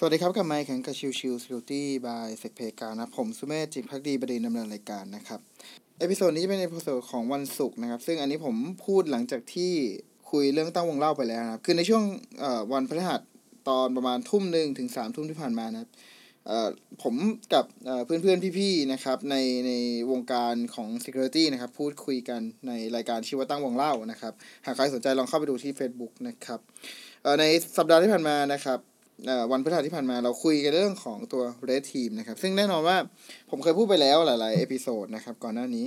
สวัสดีครับกับไมค์แข่งกับชิวชิวซิลตี้บายเซกเพกานะ ผมสุเมธจิตพักดีประเด็นดำเนินรายการนะครับ เอพิโซดนี้จะเป็นเอพิโซดของวันศุกร์นะครับ ซึ่งอันนี้ผมพูดหลังจากที่คุยเรื่องตั้งวงเล่าไปแล้วนะครับ คือในช่วงวันพฤหัสตอนประมาณทุ่มหนึ่งถึงสามทุ่มที่ผ่านมานะครับผมกับเพื่อนๆ พี่ๆ นะครับในในวงการของ Security นะครับ พูดคุยกันในรายการชื่อว่าตั้งวงเล่านะครับ หากใครสนใจลองเข้าไปดูที่ Facebook นะครับในสัปดาห์ที่ผ่านมานะครับ วันพฤหัสที่ผ่านมาเราคุยกันเรื่องของตัว Red Team นะครับ ซึ่งแน่นอนว่าผมเคยพูดไปแล้วหลายๆ episode นะครับ ก่อนหน้านี้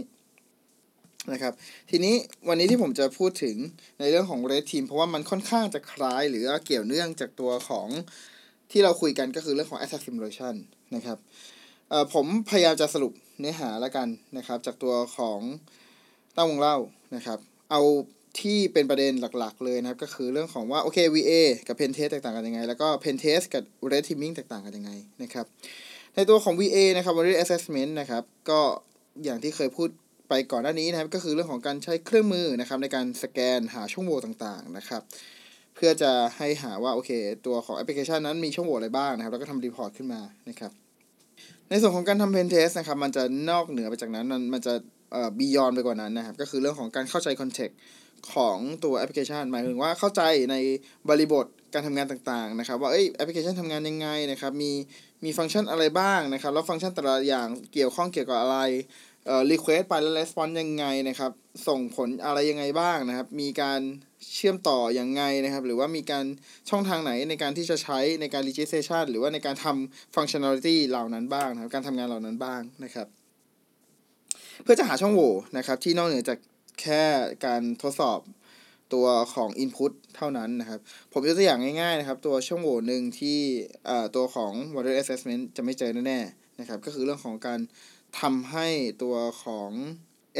นะครับทีนี้วันนี้ที่ผมจะพูดถึงในเรื่องของ Red Team เพราะว่ามันค่อนข้างจะคล้ายหรือเกี่ยวเนื่องจากตัวของที่เราคุยกันก็คือเรื่องของ Attack Simulation นะครับผมพยายามจะสรุปเนื้อหาแล้วกันนะครับ จากตัวของตั้งวงเล่านะครับ เอา ที่เป็นประเด็นหลักๆ เลยนะครับ ก็คือเรื่องของว่า โอเค VA กับ Pen Test แตกต่างกันยังไง แล้วก็ Pen Test กับ Red Teaming แตกต่างกันยังไงนะครับ ในตัวของ VA นะครับ Vulnerability Assessment นะครับ ก็อย่างที่เคยพูดไปก่อนหน้านี้นะครับ ก็คือเรื่องของการใช้เครื่องมือนะครับ ในการสแกนหาช่องโหว่ต่างๆนะครับ เพื่อจะให้หาว่าโอเค ตัวของแอปพลิเคชันนั้นมีช่องโหว่อะไรบ้างนะครับ แล้วก็ทำ report ขึ้นมานะครับในส่วนของการทำ Pen Test นะครับมันจะนอกเหนือไปจากนั้นมันมันจะ beyond ไปกว่านั้นนะครับ ก็คือเรื่องของการเข้าใจ context ของตัวแอปพลิเคชัน หมายถึงว่าเข้าใจในบริบทการทำงานต่างๆนะครับ ว่าเอ้ยแอปพลิเคชันทำงานยังไงนะครับมีมีฟังก์ชันอะไรบ้างนะครับ แล้วฟังก์ชันแต่ละอย่างเกี่ยวข้องเกี่ยวกับอะไรเอ่อ request ไปแล้ว response ยังไงนะครับ ส่งผลอะไรยังไงบ้างนะครับ มีการเชื่อมต่ออย่างไงนะครับ หรือว่ามีการช่องทางไหนในการที่จะใช้ในการ registration หรือว่าในการทำ functionality เหล่านั้นบ้างนะครับ การทำงานเหล่านั้นบ้างนะครับ เพื่อจะหาช่องโหว่นะครับที่นอกเหนือจากแค่การทดสอบตัวของ Input เท่านั้นนะครับ ผมยกตัวอย่างง่ายๆนะครับ ตัวช่องโหว่หนึ่งที่ตัวของ Water Assessment จะไม่เจอแน่ๆนะครับ ก็คือเรื่องของการทำให้ตัวของ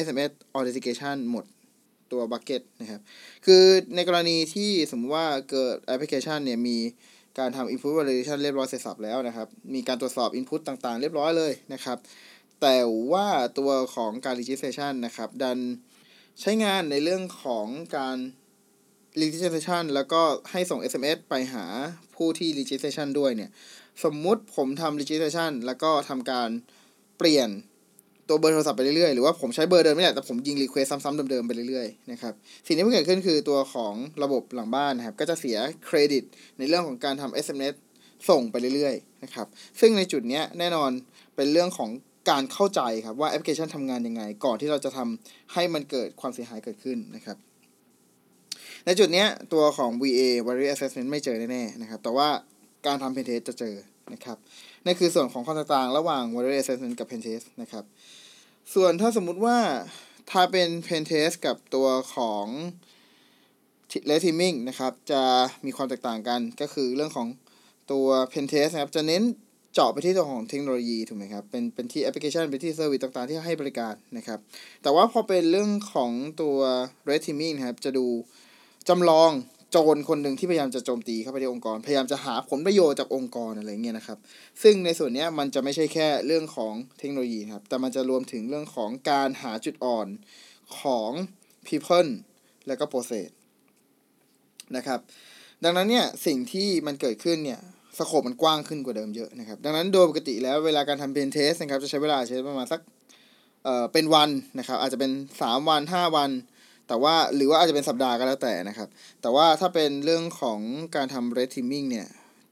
SMS Authentication หมดตัว Bucket นะครับ คือในกรณีที่สมมติว่าเกิดแอปพลิเคชันเนี่ยมีการทำ Input Validation เรียบร้อยเสร็จสับแล้วนะครับ มีการตรวจสอบ Input ต่างๆ เรียบร้อยเลยนะครับ แต่ว่าตัวของการ Registration นะครับ ดันใช้งานในเรื่องของการ registration แล้วก็ให้ส่ง SMS ไปหาผู้ที่ registration ด้วยเนี่ย สมมุติผมทำ registration แล้วก็ทำการเปลี่ยนตัวเบอร์โทรศัพท์ไปเรื่อยๆ หรือว่าผมใช้เบอร์เดิมไม่ได้แต่ผมยิง request ซ้ำๆเดิมๆ ไปเรื่อยๆ นะครับ สิ่งที่มันเกิดขึ้นคือตัวของระบบหลังบ้านนะครับ ก็จะเสียเครดิตในเรื่องของการทำ SMS ส่งไปเรื่อยๆ นะครับ ซึ่งในจุดนี้แน่นอนเป็นเรื่องของ การเข้าใจครับว่าแอปพลิเคชันทำงานยังไง ก่อนที่เราจะทำให้มันเกิดความเสียหายเกิดขึ้นนะครับ ในจุดนี้ตัวของ VA Variable Assessment ไม่เจอแน่ๆนะครับ แต่ว่าการทำ Pen Test จะเจอนะครับนั่นคือส่วนของความต่างระหว่าง Variable Assessment กับ Pen Test นะครับ ส่วนถ้าสมมุติว่าถ้าเป็น Pen Test กับตัวของ Red Teaming นะครับจะมีความแตกต่างกันก็คือเรื่องของตัว Pen Test นะครับจะเน้น เจาะไปที่ตัวของเทคโนโลยีถูกไหมครับ เป็นเป็นที่แอปพลิเคชันเป็นที่ service ต่างๆ ที่ให้บริการนะครับ แต่ว่าพอเป็นเรื่องของตัว Red Teaming นะครับ จะดูจำลองโจรคนหนึ่งที่พยายามจะโจมตีเข้าไปในองค์กร พยายามจะหาผลประโยชน์จากองค์กรอะไรเงี้ยนะครับ ซึ่งในส่วนนี้มันจะไม่ใช่แค่เรื่องของเทคโนโลยีครับ แต่มันจะรวมถึงเรื่องของการหาจุดอ่อนของ people และก็ process นะครับ ดังนั้นเนี่ยสิ่งที่มันเกิดขึ้นเนี่ย สโคปมันกว้างขึ้นกว่าเดิมเยอะนะครับ ดังนั้นโดยปกติแล้วเวลาการทำเพนเทสนะครับ จะใช้เวลาใช้ประมาณสักเอ่อเป็นวันนะครับ อาจจะเป็นสามวันห้าวัน แต่ว่าหรือว่าอาจจะเป็นสัปดาห์ก็แล้วแต่นะครับ แต่ว่าถ้าเป็นเรื่องของการทำ red teaming เนี่ย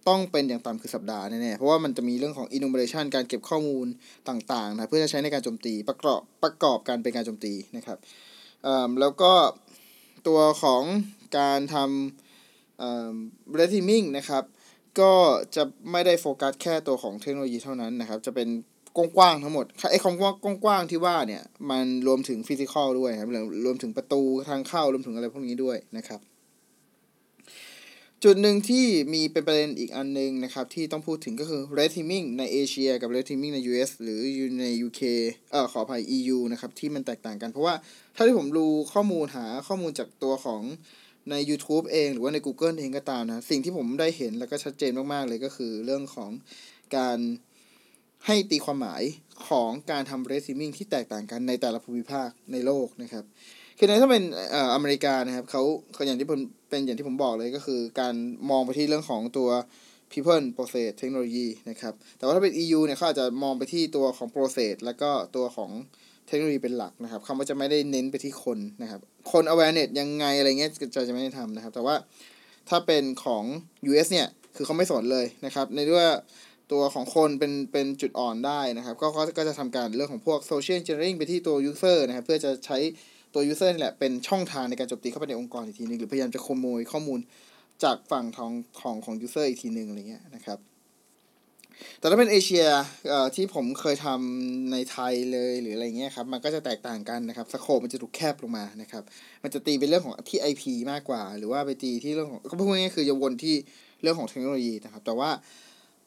ต้องเป็นอย่างต่ำคือสัปดาห์แน่ๆ เพราะว่ามันจะมีเรื่องของ enumeration การเก็บข้อมูลต่างๆนะเพื่อจะใช้ในการโจมตีประกอบประกอบการเป็นการโจมตีนะครับแล้วก็ตัวของการทำ red teaming นะครับ ก็จะไม่ได้โฟกัสแค่ตัวของเทคโนโลยีเท่านั้นนะครับ จะเป็นกว้างๆทั้งหมดไอ้คำว่ากว้างๆที่ว่าเนี่ย มันรวมถึง physical ด้วยครับรวมถึงประตูทางเข้ารวมถึงอะไรพวกนี้ด้วยนะครับ จุดหนึ่งที่มีเป็นประเด็นอีกอันนึงนะครับ ที่ต้องพูดถึงก็คือ red teaming ในเอเชีย กับ red teaming ใน US หรือใน UK เอ่อขออภัย EU นะครับ ที่มันแตกต่างกัน เพราะว่าถ้าที่ผมดูข้อมูลหาข้อมูลจากตัวของ ใน YouTube เอง หรือว่าใน Google เองก็ตามนะ สิ่งที่ผมได้เห็นแล้วก็ชัดเจนมาก ๆ เลยก็คือเรื่องของการให้ตีความหมายของการทำเรซิมิงที่แตกต่างกันในแต่ละภูมิภาคในโลกนะครับคือในถ้าเป็นอเมริกานะครับเขาเขาอย่างที่ผมเป็นอย่างที่ผมบอกเลยก็คือการมองไปที่เรื่องของตัว people process technology นะครับ แต่ว่าถ้าเป็น EU เนี่ยเขาอาจจะมองไปที่ตัวของ process แล้วก็ตัวของ เทคโนโลยีเป็นหลักนะครับเขาจะไม่ได้เน้นไปที่คนนะครับคน awareness ยังไงอะไรเงี้ยจะจะไม่ได้ทำนะครับ แต่ว่าถ้าเป็นของ US เนี่ยคือเขาไม่สนเลยนะครับ ในด้วยตัวของคนเป็นเป็นจุดอ่อนได้นะครับ ก็ก็จะทำการเรื่องของพวก social engineering ไปที่ตัว user นะครับ เพื่อจะใช้ตัว user นี่แหละเป็นช่องทางในการโจมตีเข้าไปในองค์กรอีกทีนึงหรือพยายามจะขโมยข้อมูลจากฝั่งของของของ user อีกทีนึงอะไรเงี้ยนะครับ แต่ถ้าเป็นเอเชียที่ผมเคยทำในไทยเลยหรืออะไรเงี้ยครับ มันก็จะแตกต่างกันนะครับสโคปมันจะถูกแคบลงมานะครับ มันจะตีเป็นเรื่องของที่ IP มากกว่า หรือว่าไปตีที่เรื่องของก็พูดง่ายๆคือจะวนที่เรื่องของเทคโนโลยีนะครับ แต่ว่า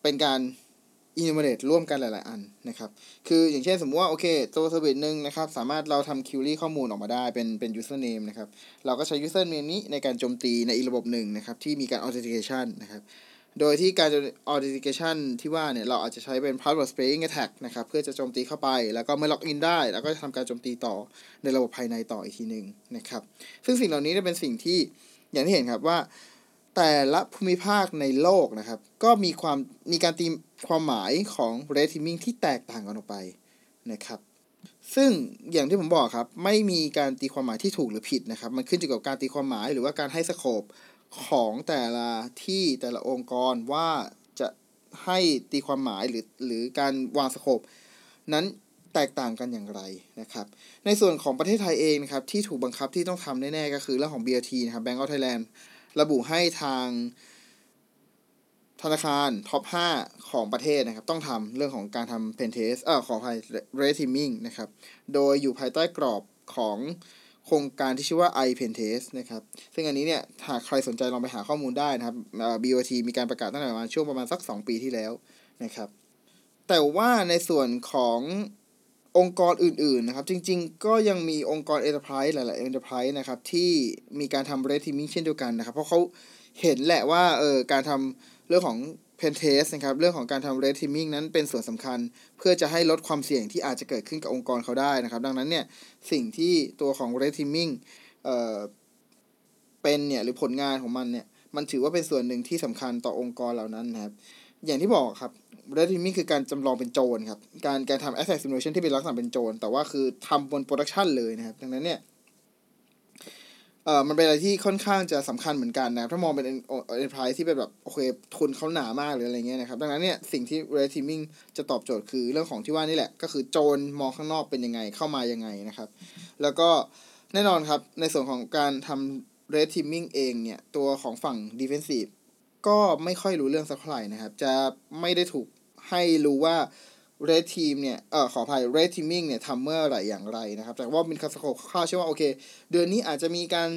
เป็นการ integrate ร่วมกันหลาย ๆ อันนะครับ คืออย่างเช่นสมมติว่าโอเคตัว service หนึ่งนะครับ สามารถเราทำ query ข้อมูลออกมาได้เป็นเป็น username นะครับ เราก็ใช้ username นี้ในการโจมตีในอีกระบบหนึ่งนะครับ ที่มีการ authentication นะครับ โดยที่การ authentication ที่ว่าเนี่ย เราอาจจะใช้เป็น password spraying attack นะครับ เพื่อจะโจมตีเข้าไป แล้วก็เมื่อล็อกอินได้ แล้วก็จะทำการโจมตีต่อในระบบภายในต่ออีกทีหนึ่งนะครับ ซึ่งสิ่งเหล่านี้จะเป็นสิ่งที่อย่างที่เห็นครับว่า แต่ละภูมิภาคในโลกนะครับ ก็มีความมีการตีความหมายของ red teaming ที่แตกต่างกันออกไปนะครับซึ่งอย่างที่ผมบอกครับ ไม่มีการตีความหมายที่ถูกหรือผิดนะครับ มันขึ้นอยู่กับการตีความหมายหรือว่าการให้สโคป ของแต่ละที่แต่ละองค์กรว่าจะให้ตีความหมายหรือหรือการวางสโคปนั้นแตกต่างกันอย่างไรนะครับ ในส่วนของประเทศไทยเองนะครับ ที่ถูกบังคับที่ต้องทำแน่ๆก็คือเรื่องของ BRT นะครับ Bank of Thailand ระบุให้ทางธนาคารท็อป 5 ของประเทศนะครับ ต้องทำเรื่องของการทำ pen test เอ่อขออภัย red teaming นะครับ โดยอยู่ภายใต้กรอบของ โครงการที่ชื่อว่า i pen test นะครับ ซึ่งอันนี้เนี่ยหากใครสนใจลองไปหาข้อมูลได้นะครับ BOT มีการประกาศตั้งแต่ประมาณช่วงประมาณสัก 2 ปีที่แล้วนะครับ แต่ว่าในส่วนขององค์กรอื่นๆนะครับ จริงๆ ก็ยังมีองค์กร enterprise หลายๆ enterprise นะครับ ที่มีการทำ red teaming เช่นเดียวกันนะครับ เพราะเขาเห็นแหละว่าเออการทำเรื่องของ pen test นะครับเรื่องของการทำ red teaming นั้นเป็นส่วนสำคัญ เพื่อจะให้ลดความเสี่ยงที่อาจจะเกิดขึ้นกับองค์กรเขาได้นะครับ ดังนั้นเนี่ยสิ่งที่ตัวของ red teaming เอ่อเป็นเนี่ยหรือผลงานของมันเนี่ยมันถือว่าเป็นส่วนหนึ่งที่สำคัญต่อองค์กรเหล่านั้นนะครับอย่างที่บอกครับ red teaming คือการจำลองเป็นโจรครับการการทำ attack simulation ที่เป็นลักษณะเป็นโจรแต่ว่าคือทำบน production เลยนะครับดังนั้นเนี่ย เออมันเป็นอะไรที่ค่อนข้างจะสำคัญเหมือนกันนะถ้ามองเป็น enterprise ที่เป็นแบบโอเคทุนเขาหนามากหรืออะไรเงี้ยนะครับ ดังนั้นเนี่ยสิ่งที่ red teaming จะตอบโจทย์คือเรื่องของที่ว่านี่แหละ ก็คือโจรมองข้างนอกเป็นยังไงเข้ามายังไงนะครับ แล้วก็แน่นอนครับ ในส่วนของการทำ red teaming เองเนี่ย ตัวของฝั่ง defensive ก็ไม่ค่อยรู้เรื่องสักเท่าไหร่นะครับ จะไม่ได้ถูกให้รู้ว่า red team เนี่ย เออขออภัย red teaming เนี่ยทำเมื่อไหร่อย่างไรนะครับ แต่ว่าเป็นคาสโคคร่าเชื่อว่าโอเค เดือนนี้อาจจะมีการ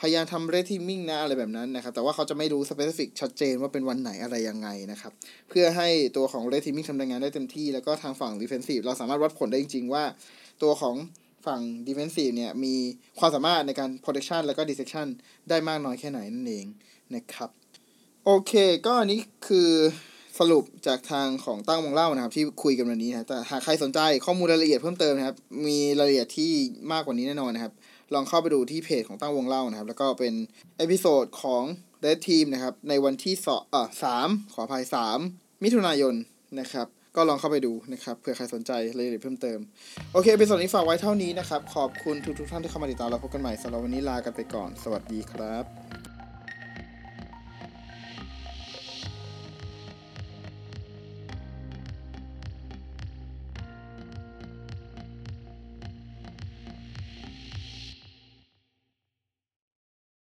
พยายามทำ red teaming นะอะไรแบบนั้นนะครับ แต่ว่าเขาจะไม่รู้ specific ชัดเจนว่าเป็นวันไหนอะไรยังไงนะครับ เพื่อให้ตัวของ red teaming ทำงานได้เต็มที่ แล้วก็ทางฝั่ง defensive เราสามารถวัดผลได้จริง ๆ ว่า ตัวของฝั่ง defensive เนี่ยมีความสามารถในการ protection แล้วก็ detection ได้มากน้อยแค่ไหนนั่นเองนะครับ โอเค ก็อันนี้คือ สรุปจากทางของตั้งวงเล่านะครับ ที่คุยกันวันนี้นะแต่หากใครสนใจข้อมูลรายละเอียดเพิ่มเติมนะครับ มีรายละเอียดที่มากกว่านี้แน่นอนนะครับ ลองเข้าไปดูที่เพจของตั้งวงเล่านะครับ แล้วก็เป็น episode ของ Red Team นะครับ ในวันที่สองอะสามขออภัยสามมิถุนายนนะครับ ก็ลองเข้าไปดูนะครับเผื่อใครสนใจรายละเอียดเพิ่มเติม โอเค episode นี้ฝากไว้เท่านี้นะครับ ขอบคุณทุกๆท่านที่เข้ามาติดตามเราพบกันใหม่สำหรับวันนี้ลากันไปก่อน สวัสดีครับ